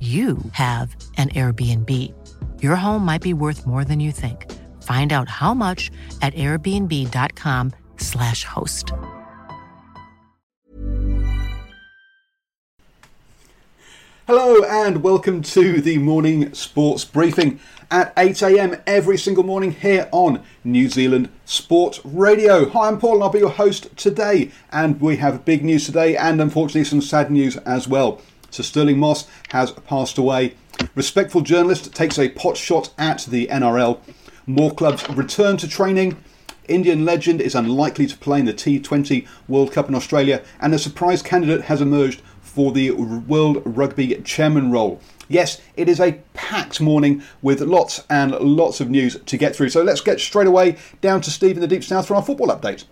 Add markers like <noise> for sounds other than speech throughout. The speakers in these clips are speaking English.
you have an Airbnb. Your home might be worth more than you think. Find out how much at airbnb.com/slash host. Hello and welcome to the morning sports briefing at 8am every single morning here on New Zealand Sport Radio. Hi, I'm Paul and I'll be your host today. And we have big news today and unfortunately some sad news as well. Sir Stirling Moss has passed away. Respectful journalist takes a pot shot at the NRL. More clubs return to training. Indian legend is unlikely to play in the T20 World Cup in Australia, and a surprise candidate has emerged for the World Rugby chairman role. Yes, it is a packed morning with lots and lots of news to get through. So let's get straight away down to Steve in the Deep South for our football update.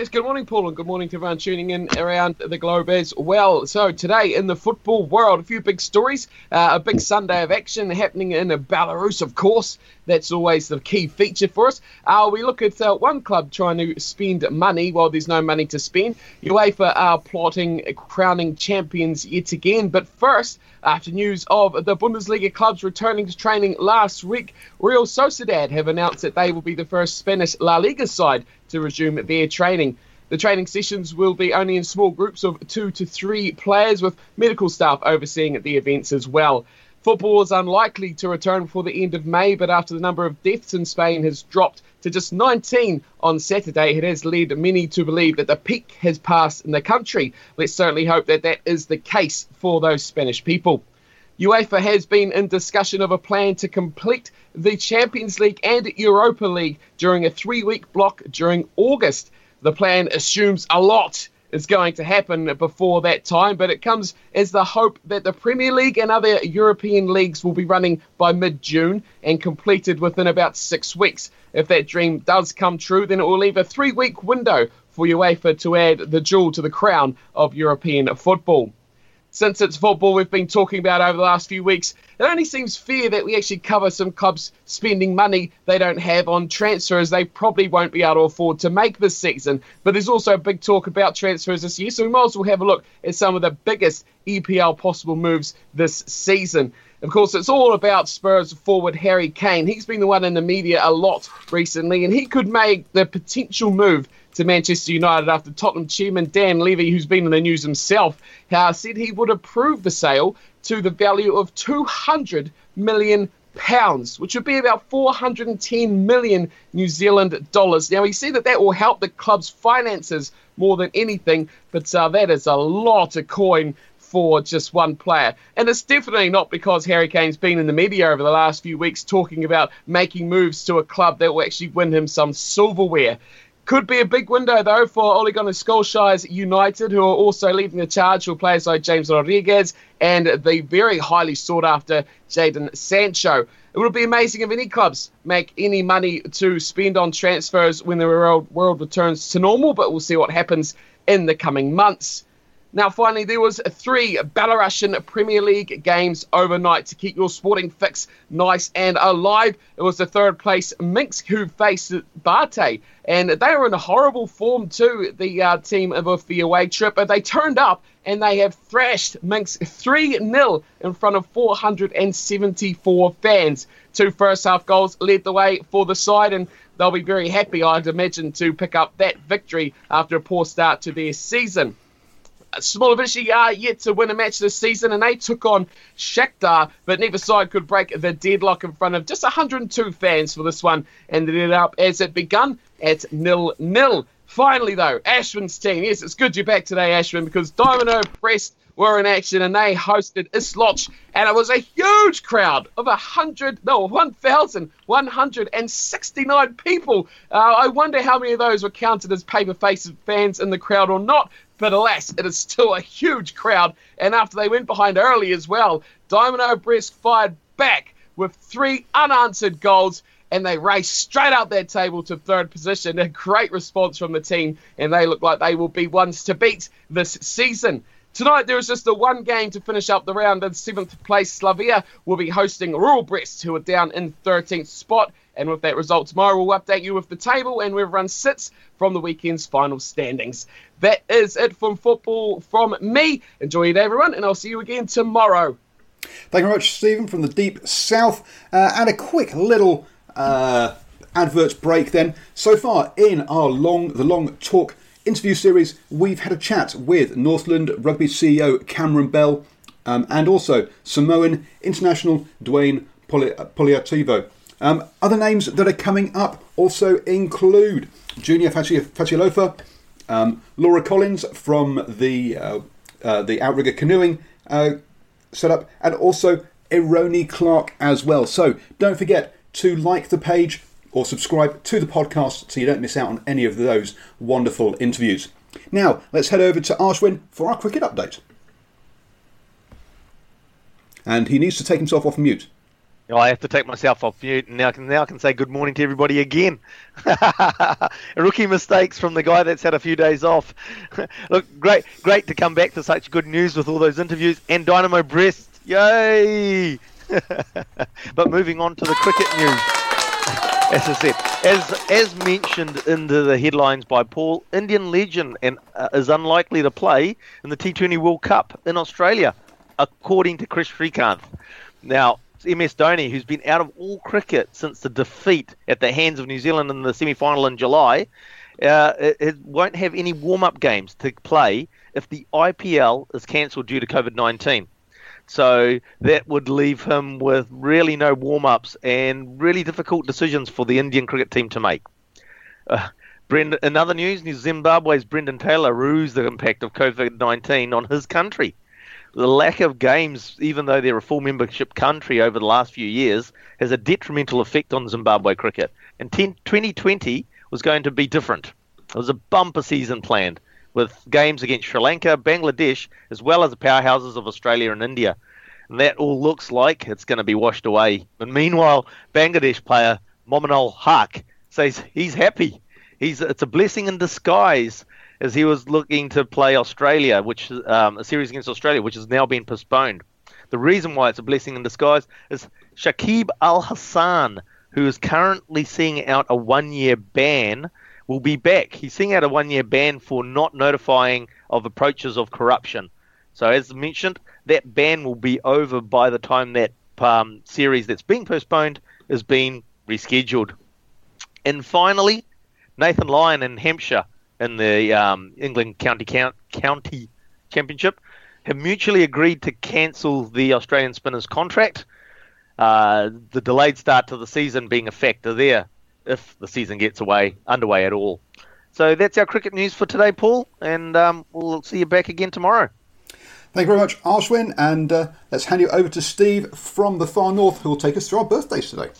Yes, good morning, Paul, and good morning to everyone tuning in around the globe as well. So, today in the football world, a few big stories. Uh, a big Sunday of action happening in Belarus, of course. That's always the key feature for us. Uh, we look at uh, one club trying to spend money while there's no money to spend. UEFA are plotting crowning champions yet again. But first, after news of the Bundesliga clubs returning to training last week, Real Sociedad have announced that they will be the first Spanish La Liga side to resume their training. The training sessions will be only in small groups of two to three players, with medical staff overseeing the events as well. Football is unlikely to return before the end of May, but after the number of deaths in Spain has dropped to just 19 on Saturday, it has led many to believe that the peak has passed in the country. Let's certainly hope that that is the case for those Spanish people. UEFA has been in discussion of a plan to complete the Champions League and Europa League during a three week block during August. The plan assumes a lot is going to happen before that time, but it comes as the hope that the Premier League and other European leagues will be running by mid June and completed within about six weeks. If that dream does come true, then it will leave a three week window for UEFA to add the jewel to the crown of European football since it's football we've been talking about over the last few weeks, it only seems fair that we actually cover some clubs spending money they don't have on transfers they probably won't be able to afford to make this season. But there's also a big talk about transfers this year, so we might as well have a look at some of the biggest EPL possible moves this season. Of course, it's all about Spurs forward Harry Kane. He's been the one in the media a lot recently, and he could make the potential move to Manchester United after Tottenham chairman Dan Levy, who's been in the news himself, uh, said he would approve the sale to the value of 200 million pounds, which would be about 410 million New Zealand dollars. Now, we see that that will help the club's finances more than anything, but uh, that is a lot of coin for just one player. And it's definitely not because Harry Kane's been in the media over the last few weeks talking about making moves to a club that will actually win him some silverware. Could be a big window, though, for Ole Gunnar Solskjaer's United, who are also leading the charge for players like James Rodriguez and the very highly sought after Jadon Sancho. It would be amazing if any clubs make any money to spend on transfers when the world, world returns to normal, but we'll see what happens in the coming months. Now, finally, there was three Belarusian Premier League games overnight to keep your sporting fix nice and alive. It was the third place Minsk who faced Bate, and they were in horrible form too. The uh, team of the away trip, they turned up and they have thrashed Minsk 3 0 in front of 474 fans. Two first half goals led the way for the side, and they'll be very happy, I'd imagine, to pick up that victory after a poor start to their season. Smolevichi are yet to win a match this season, and they took on Shakhtar, but neither side could break the deadlock in front of just 102 fans for this one, and it ended up as it begun at nil nil. Finally, though, Ashwin's team. Yes, it's good you're back today, Ashwin, because Dynamo Brest were in action and they hosted Isloch, and it was a huge crowd of a hundred, no, 1,169 people. Uh, I wonder how many of those were counted as paper faces fans in the crowd or not. But alas, it is still a huge crowd. And after they went behind early as well, Dynamo Brest fired back with three unanswered goals and they raced straight up their table to third position. A great response from the team, and they look like they will be ones to beat this season. Tonight, there is just the one game to finish up the round. In seventh place, Slavia will be hosting Rukh Brest, who are down in 13th spot. And with that result tomorrow, we'll update you with the table and where everyone sits from the weekend's final standings. That is it from football from me. Enjoy it, everyone, and I'll see you again tomorrow. Thank you very much, Stephen, from the deep south. Uh, and a quick little uh, advert break then. So far in our long, the long talk interview series, we've had a chat with Northland Rugby CEO Cameron Bell um, and also Samoan international Dwayne Poli- Polataivao. Um, other names that are coming up also include Junior Fatialofa, um, Laura Collins from the uh, uh, the Outrigger canoeing uh, setup, and also Eroni Clarke as well. So don't forget to like the page or subscribe to the podcast so you don't miss out on any of those wonderful interviews. Now let's head over to Ashwin for our cricket update. And he needs to take himself off mute. I have to take myself off mute, and now I can now I can say good morning to everybody again. <laughs> Rookie mistakes from the guy that's had a few days off. <laughs> Look, great, great to come back to such good news with all those interviews and Dynamo Brest. Yay! <laughs> but moving on to the cricket news. As I said, as as mentioned in the, the headlines by Paul, Indian legend and uh, is unlikely to play in the T20 World Cup in Australia, according to Kris Srikkanth. Now, MS Dhoni, who's been out of all cricket since the defeat at the hands of New Zealand in the semi-final in July, uh, it, it won't have any warm-up games to play if the IPL is cancelled due to COVID-19. So that would leave him with really no warm-ups and really difficult decisions for the Indian cricket team to make. Uh, Brendan, in other news, Zimbabwe's Brendan Taylor rues the impact of COVID-19 on his country the lack of games, even though they're a full membership country over the last few years, has a detrimental effect on Zimbabwe cricket. And 10, 2020 was going to be different. There was a bumper season planned with games against Sri Lanka, Bangladesh, as well as the powerhouses of Australia and India. And that all looks like it's going to be washed away. And meanwhile, Bangladesh player Mominul Haque says he's happy. He's, it's a blessing in disguise as he was looking to play Australia, which um, a series against Australia, which has now been postponed. The reason why it's a blessing in disguise is Shakib Al Hasan, who is currently seeing out a one-year ban, will be back. He's seeing out a one-year ban for not notifying of approaches of corruption. So, as mentioned, that ban will be over by the time that um, series that's being postponed is being rescheduled. And finally, Nathan Lyon in Hampshire in the um, England County Count, County Championship have mutually agreed to cancel the Australian spinners contract. Uh, the delayed start to the season being a factor there if the season gets away underway at all. So that's our cricket news for today, Paul, and um, we'll see you back again tomorrow. Thank you very much, Ashwin, and uh, let's hand you over to Steve from the far north, who will take us through our birthdays today.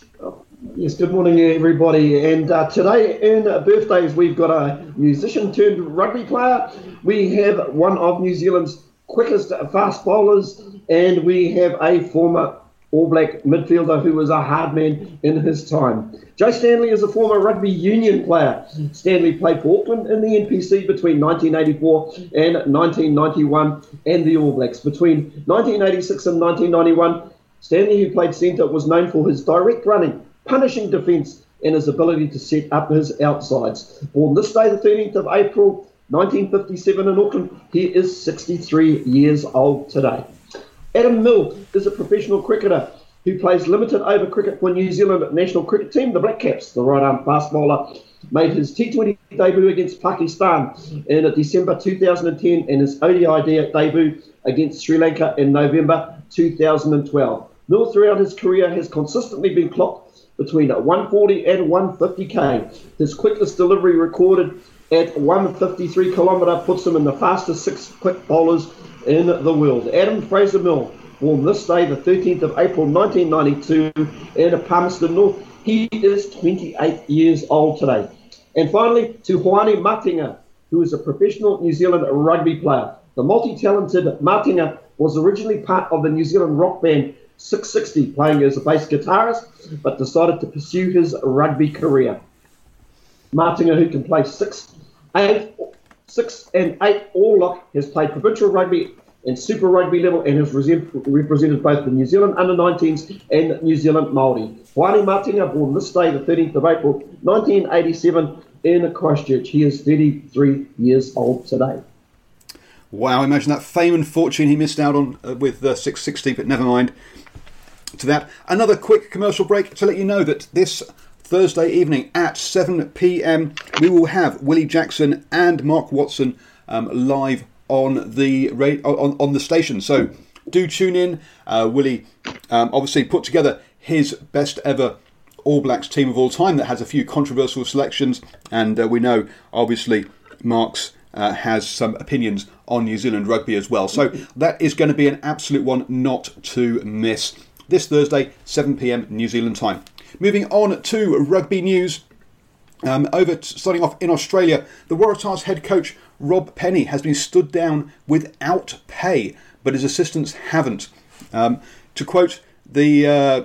Yes, good morning, everybody. And uh, today in birthdays, we've got a musician turned rugby player. We have one of New Zealand's quickest fast bowlers, and we have a former All Black midfielder who was a hard man in his time. Joe Stanley is a former rugby union player. Stanley played for Auckland in the NPC between 1984 and 1991 and the All Blacks. Between 1986 and 1991, Stanley, who played centre, was known for his direct running, punishing defence, and his ability to set up his outsides. Born this day, the 13th of April 1957 in Auckland, he is 63 years old today. Adam Milne is a professional cricketer who plays limited over cricket for New Zealand national cricket team, the Black Caps. The right arm fast bowler made his T20 debut against Pakistan in December 2010 and his ODI debut against Sri Lanka in November 2012. Milne throughout his career has consistently been clocked between 140 and 150k. His quickest delivery recorded at 153 kilometre puts him in the fastest six quick bowlers in the world. Adam Fraser Milne, born this day, the 13th of April 1992, in Palmerston North. He is 28 years old today. And finally, to Hoani Matenga, who is a professional New Zealand rugby player. The multi-talented Matenga was originally part of the New Zealand rock band Six60, playing as a bass guitarist, but decided to pursue his rugby career. Matenga, who can play six, eight, six and eight all lock, has played provincial rugby and Super Rugby level and has represented both the New Zealand under 19s and New Zealand Māori. Hoani Matenga, born this day, the 13th of April 1987 in Christchurch. He is 33 years old today. Wow, imagine that fame and fortune he missed out on uh, with uh, Six60, but never mind. To that, another quick commercial break to let you know that this Thursday evening at 7 pm we will have Willie Jackson and Mark Watson um, live on the on, on the station. So do tune in. Uh, Willie um, obviously put together his best ever All Blacks team of all time that has a few controversial selections, and uh, we know obviously Mark's uh, has some opinions on New Zealand rugby as well. So that is going to be an absolute one not to miss. This Thursday, 7 pm New Zealand time. Moving on to rugby news. Um, over starting off in Australia, the Waratahs head coach Rob Penney has been stood down without pay, but his assistants haven't. Um, to quote the uh,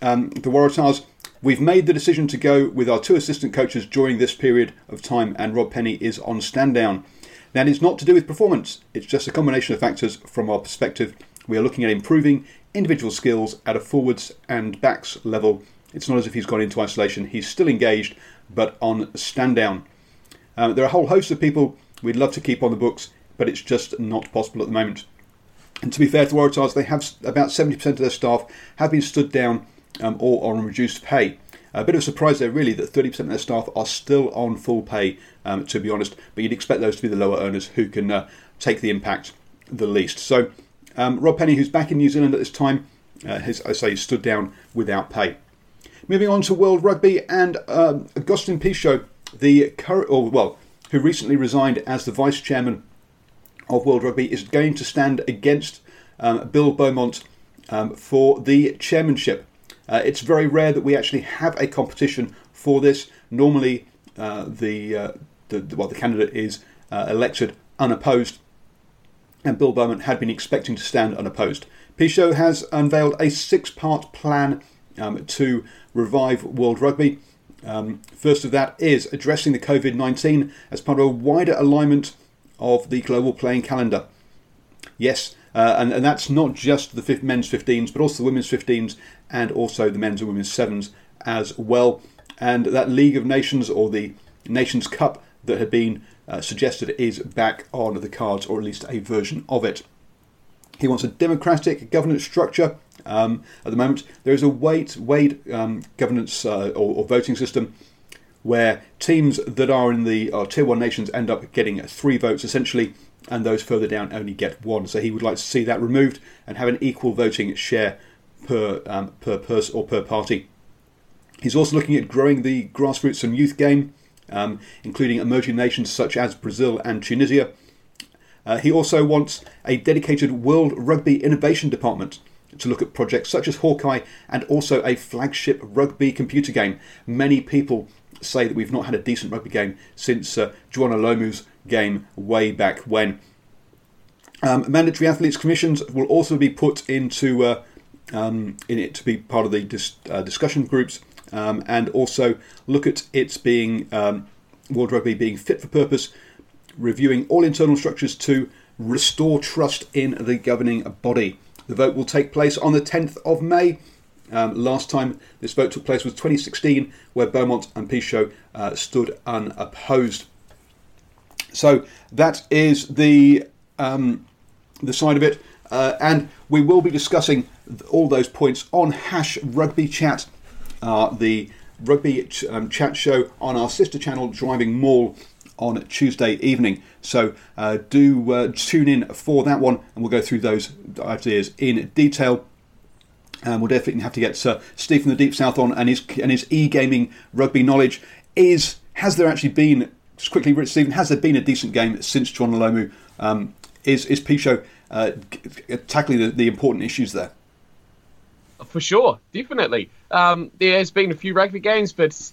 um, the Waratahs, we've made the decision to go with our two assistant coaches during this period of time, and Rob Penney is on stand down. That is not to do with performance; it's just a combination of factors from our perspective. We are looking at improving individual skills at a forwards and backs level. It's not as if he's gone into isolation; he's still engaged, but on stand down. Um, there are a whole host of people We'd love to keep on the books, but it's just not possible at the moment. And to be fair to Waratahs, they have about 70% of their staff have been stood down um, or on reduced pay. A bit of a surprise there, really, that 30% of their staff are still on full pay, um, to be honest, but you'd expect those to be the lower earners who can uh, take the impact the least. So, um, Rob Penney, who's back in New Zealand at this time, uh, has, I say, stood down without pay. Moving on to World Rugby and um, Agustin Pichot, the current, or well, who recently resigned as the vice chairman of World Rugby, is going to stand against um, Bill Beaumont um, for the chairmanship. Uh, it's very rare that we actually have a competition for this. Normally, uh, the, uh, the, the, well, the candidate is uh, elected unopposed, and Bill Beaumont had been expecting to stand unopposed. Pichot has unveiled a six-part plan um, to revive World Rugby. Um, first of that is addressing the COVID 19 as part of a wider alignment of the global playing calendar. Yes, uh, and, and that's not just the men's 15s, but also the women's 15s and also the men's and women's 7s as well. And that League of Nations or the Nations Cup that had been uh, suggested is back on the cards, or at least a version of it. He wants a democratic governance structure um, at the moment, there is a weight weight um, governance uh, or, or, voting system where teams that are in the uh, tier one nations end up getting three votes essentially, and those further down only get one. So he would like to see that removed and have an equal voting share per um, per person or per party. He's also looking at growing the grassroots and youth game, um, including emerging nations such as Brazil and Tunisia. Uh, he also wants a dedicated World Rugby Innovation Department to look at projects such as Hawkeye and also a flagship rugby computer game. Many people say that we've not had a decent rugby game since uh, Jonah Lomu's game way back when. Um, mandatory athletes commissions will also be put into uh, um, in it to be part of the dis- uh, discussion groups, um, and also look at its being um, World Rugby being fit for purpose, reviewing all internal structures to restore trust in the governing body. The vote will take place on the 10th of May. Um, last time this vote took place was 2016, where Beaumont and Pichot uh, stood unopposed. So that is the um, the side of it, uh, and we will be discussing all those points on Hash Rugby Chat, uh, the rugby ch- um, chat show on our sister channel, Driving Maul, on Tuesday evening. So uh, do uh, tune in for that one, and we'll go through those ideas in detail. And we'll definitely have to get uh, Steve from the Deep South on and his and his e-gaming rugby knowledge. Is has there actually been just quickly, Rich Stephen, has there been a decent game since Jonah Lomu? Um, is is Pichot uh, tackling the, the important issues there? For sure, definitely. Um, there has been a few rugby games, but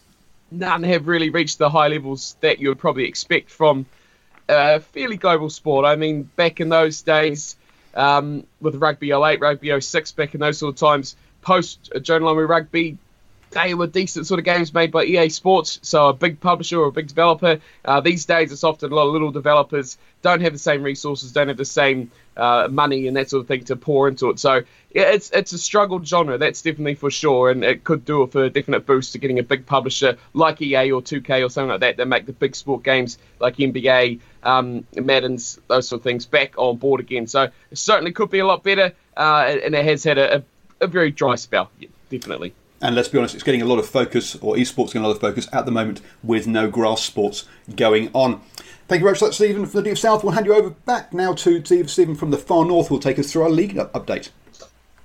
none have really reached the high levels that you would probably expect from a fairly global sport. I mean, back in those days, um, with Rugby 08, Rugby 06, back in those sort of times, post Jonah Lomu Rugby, they were decent sort of games made by EA Sports, so a big publisher or a big developer. Uh, these days, it's often a lot of little developers don't have the same resources, don't have the same uh, money and that sort of thing to pour into it. So yeah, it's it's a struggled genre, that's definitely for sure, and it could do for a definite boost to getting a big publisher like EA or 2K or something like that that make the big sport games like NBA, um, Madden's, those sort of things back on board again. So it certainly could be a lot better, uh, and it has had a, a, a very dry spell, yeah, definitely. And let's be honest, it's getting a lot of focus, or esports getting a lot of focus at the moment with no grass sports going on. Thank you very much, Stephen from the Deep South. We'll hand you over back now to Stephen from the far north, who will take us through our league update.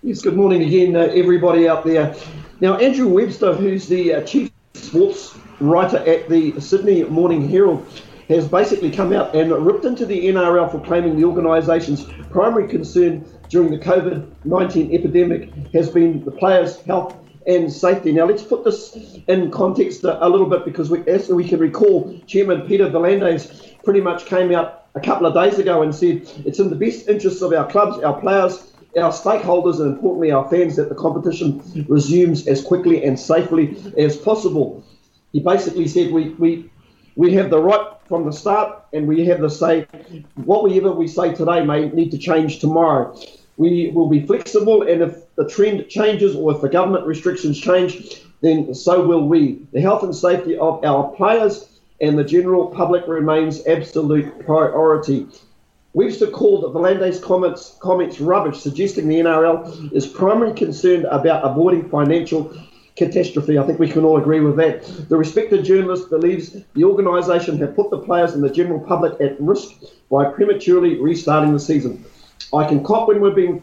Yes, good morning again, uh, everybody out there. Now, Andrew Webster, who's the uh, chief sports writer at the Sydney Morning Herald, has basically come out and ripped into the NRL for claiming the organisation's primary concern during the COVID 19 epidemic has been the players' health and safety. Now, let's put this in context a, little bit because we, as we can recall, Chairman Peter V'landys pretty much came out a couple of days ago and said it's in the best interests of our clubs, our players, our stakeholders, and importantly our fans that the competition resumes as quickly and safely as possible. He basically said we, we, we have the right from the start and we have the say, whatever we say today may need to change tomorrow. We will be flexible, and if the trend changes or if the government restrictions change, then so will we. The health and safety of our players and the general public remains absolute priority. Webster called V'landys' comments, comments rubbish, suggesting the NRL is primarily concerned about avoiding financial catastrophe. I think we can all agree with that. The respected journalist believes the organisation have put the players and the general public at risk by prematurely restarting the season. I can cop when we're being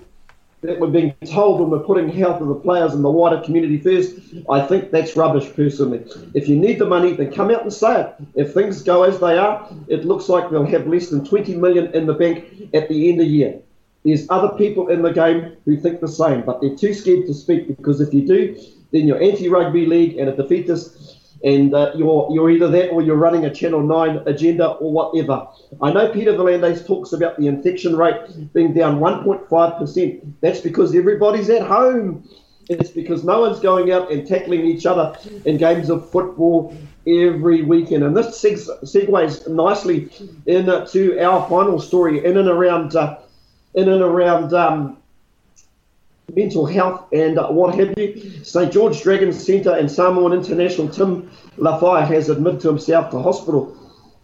that we're being told when we're putting health of the players and the wider community first. I think that's rubbish, personally. If you need the money, then come out and say it. If things go as they are, it looks like they'll have less than 20 million in the bank at the end of the year. There's other people in the game who think the same, but they're too scared to speak because if you do, then you're anti-rugby league and a defeatist and uh, you're you're either that or you're running a Channel 9 agenda or whatever. I know Peter V'landys talks about the infection rate being down 1.5%. That's because everybody's at home. It's because no one's going out and tackling each other in games of football every weekend. And this segues nicely into our final story in and around uh, in and around um, mental health and uh, what have you. St George Dragons Centre and Samoan international Tim Lafai has admitted to himself to hospital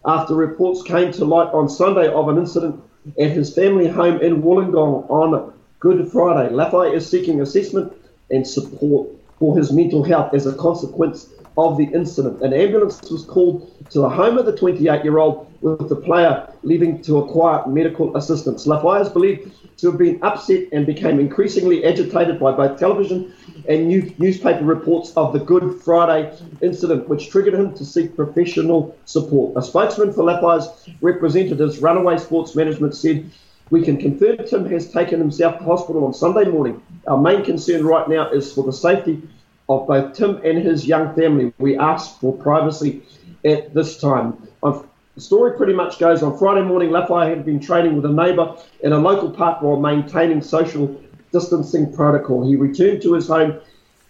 after reports came to light on Sunday of an incident at his family home in Wollongong on Good Friday. Lafai is seeking assessment and support for his mental health as a consequence of the incident. An ambulance was called to the home of the 28 year old with the player leaving to acquire medical assistance. Lafai is believed to have been upset and became increasingly agitated by both television and new, newspaper reports of the Good Friday incident, which triggered him to seek professional support. A spokesman for Lafai's representatives, Runaway Sports Management, said, We can confirm Tim has taken himself to hospital on Sunday morning. Our main concern right now is for the safety of both Tim and his young family. We ask for privacy at this time. On the story pretty much goes on Friday morning, Lafai had been training with a neighbour in a local park while maintaining social distancing protocol. He returned to his home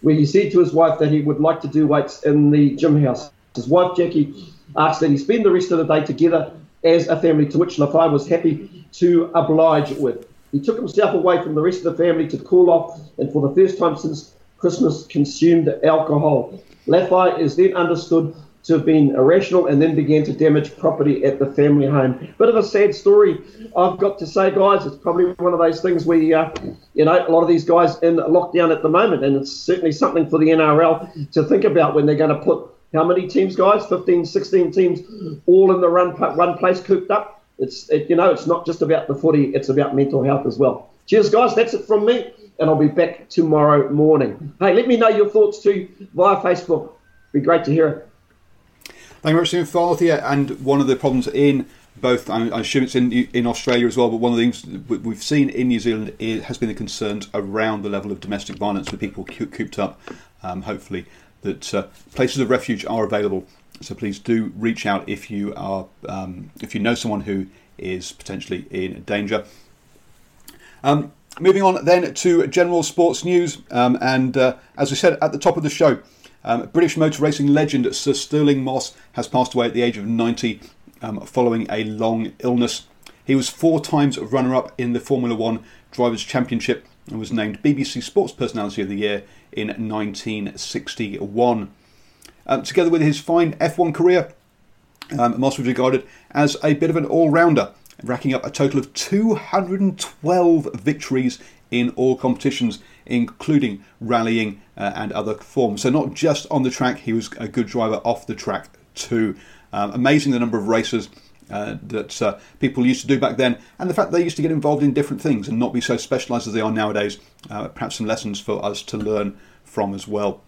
where he said to his wife that he would like to do weights in the gym house. His wife, Jackie, asked that he spend the rest of the day together as a family, to which Lafai was happy to oblige with. He took himself away from the rest of the family to cool off and for the first time since Christmas consumed alcohol. Lafai is then understood to have been irrational and then began to damage property at the family home. Bit of a sad story, I've got to say, guys. It's probably one of those things where, uh, you know, a lot of these guys in lockdown at the moment, and it's certainly something for the NRL to think about when they're going to put how many teams, guys? 15, 16 teams, all in the run, one place cooped up. It's, it, you know, it's not just about the footy, it's about mental health as well. Cheers, guys. That's it from me, and I'll be back tomorrow morning. Hey, let me know your thoughts too via Facebook. Be great to hear it. Thank you very much, Stephen Farthia. And one of the problems in both, I assume it's in in Australia as well, but one of the things we've seen in New Zealand is, has been the concerns around the level of domestic violence with people cooped up. Um, hopefully, that uh, places of refuge are available. So please do reach out if you are um, if you know someone who is potentially in danger. Um, moving on then to general sports news, um, and uh, as we said at the top of the show, um, British motor racing legend Sir Stirling Moss has passed away at the age of 90 um, following a long illness. He was four times runner up in the Formula One Drivers' Championship and was named BBC Sports Personality of the Year in 1961. Um, together with his fine F1 career, um, Moss was regarded as a bit of an all rounder, racking up a total of 212 victories in all competitions, including rallying uh, and other forms. So, not just on the track, he was a good driver off the track too. Um, amazing the number of races uh, that uh, people used to do back then, and the fact they used to get involved in different things and not be so specialised as they are nowadays. Uh, perhaps some lessons for us to learn from as well.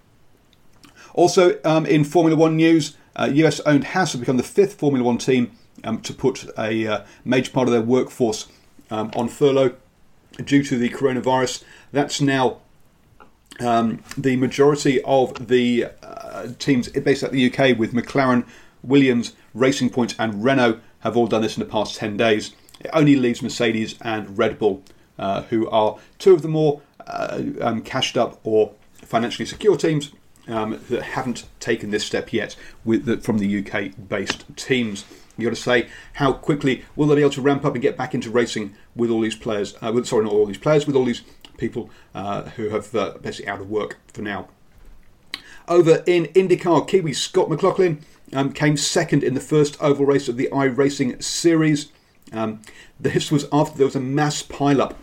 Also, um, in Formula One news, US uh, owned Haas have become the fifth Formula One team um, to put a uh, major part of their workforce um, on furlough due to the coronavirus. That's now um, the majority of the uh, teams based at the UK, with McLaren, Williams, Racing Point, and Renault, have all done this in the past 10 days. It only leaves Mercedes and Red Bull, uh, who are two of the more uh, um, cashed up or financially secure teams um, that haven't taken this step yet with the, from the UK based teams. You got to say, how quickly will they be able to ramp up and get back into racing with all these players? Uh, with, sorry, not all these players, with all these people uh, who have uh, basically out of work for now. Over in IndyCar, Kiwi Scott McLaughlin um, came second in the first oval race of the iRacing series. Um, this was after there was a mass pile-up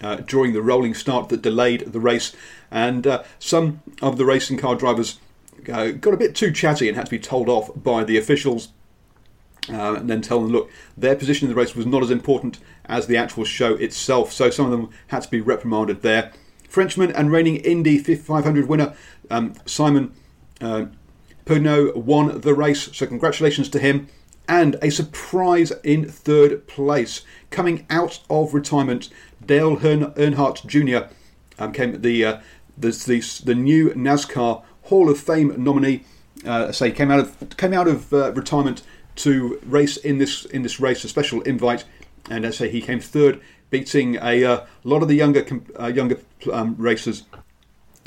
uh, during the rolling start that delayed the race, and uh, some of the racing car drivers uh, got a bit too chatty and had to be told off by the officials uh, and then tell them, look, their position in the race was not as important as the actual show itself. So some of them had to be reprimanded there. Frenchman and reigning Indy 500 winner um, Simon uh, Pagenaud won the race, so congratulations to him. And a surprise in third place. Coming out of retirement, Dale Earnhardt Jr. Um, came the, uh, the, the, the new NASCAR Hall of Fame nominee. Uh, say came out of came out of uh, retirement to race in this in this race, a special invite, and as I say, he came third, beating a uh, lot of the younger uh, younger um, racers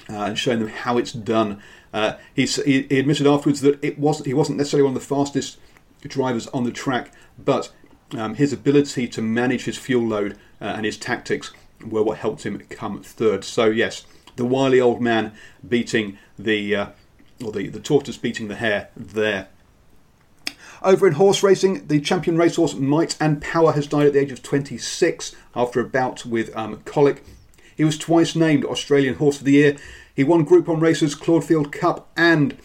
uh, and showing them how it's done. Uh, he, he admitted afterwards that it wasn't he wasn't necessarily one of the fastest drivers on the track, but um, his ability to manage his fuel load uh, and his tactics were what helped him come third. So yes, the wily old man beating the uh, or the, the tortoise beating the hare there. Over in horse racing, the champion racehorse Might and Power has died at the age of 26 after a bout with um, colic. He was twice named Australian Horse of the Year. He won Group 1 races, Caulfield Cup, and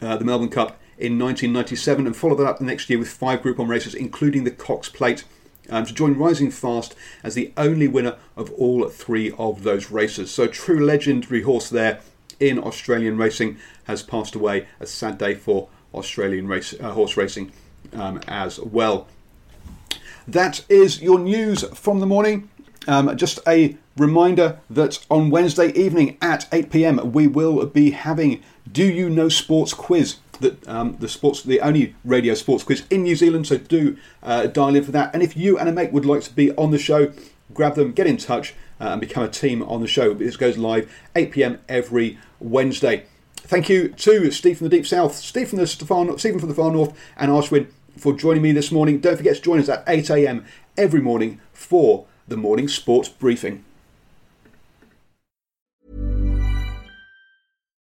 uh, the Melbourne Cup in 1997 and followed that up the next year with five Group 1 races, including the Cox Plate, um, to join Rising Fast as the only winner of all three of those races. So, true legendary horse there in Australian racing has passed away. A sad day for Australian race, uh, horse racing um, as well. That is your news from the morning. Um, just a reminder that on Wednesday evening at 8 pm we will be having Do You Know Sports quiz. That um, the sports, the only radio sports quiz in New Zealand. So do uh, dial in for that. And if you and a mate would like to be on the show, grab them, get in touch, uh, and become a team on the show. This goes live 8 pm every Wednesday. Thank you to Steve from the Deep South, Steve from the Stefan, Stephen from the Far North, and Ashwin for joining me this morning. Don't forget to join us at 8 a.m. every morning for the morning sports briefing.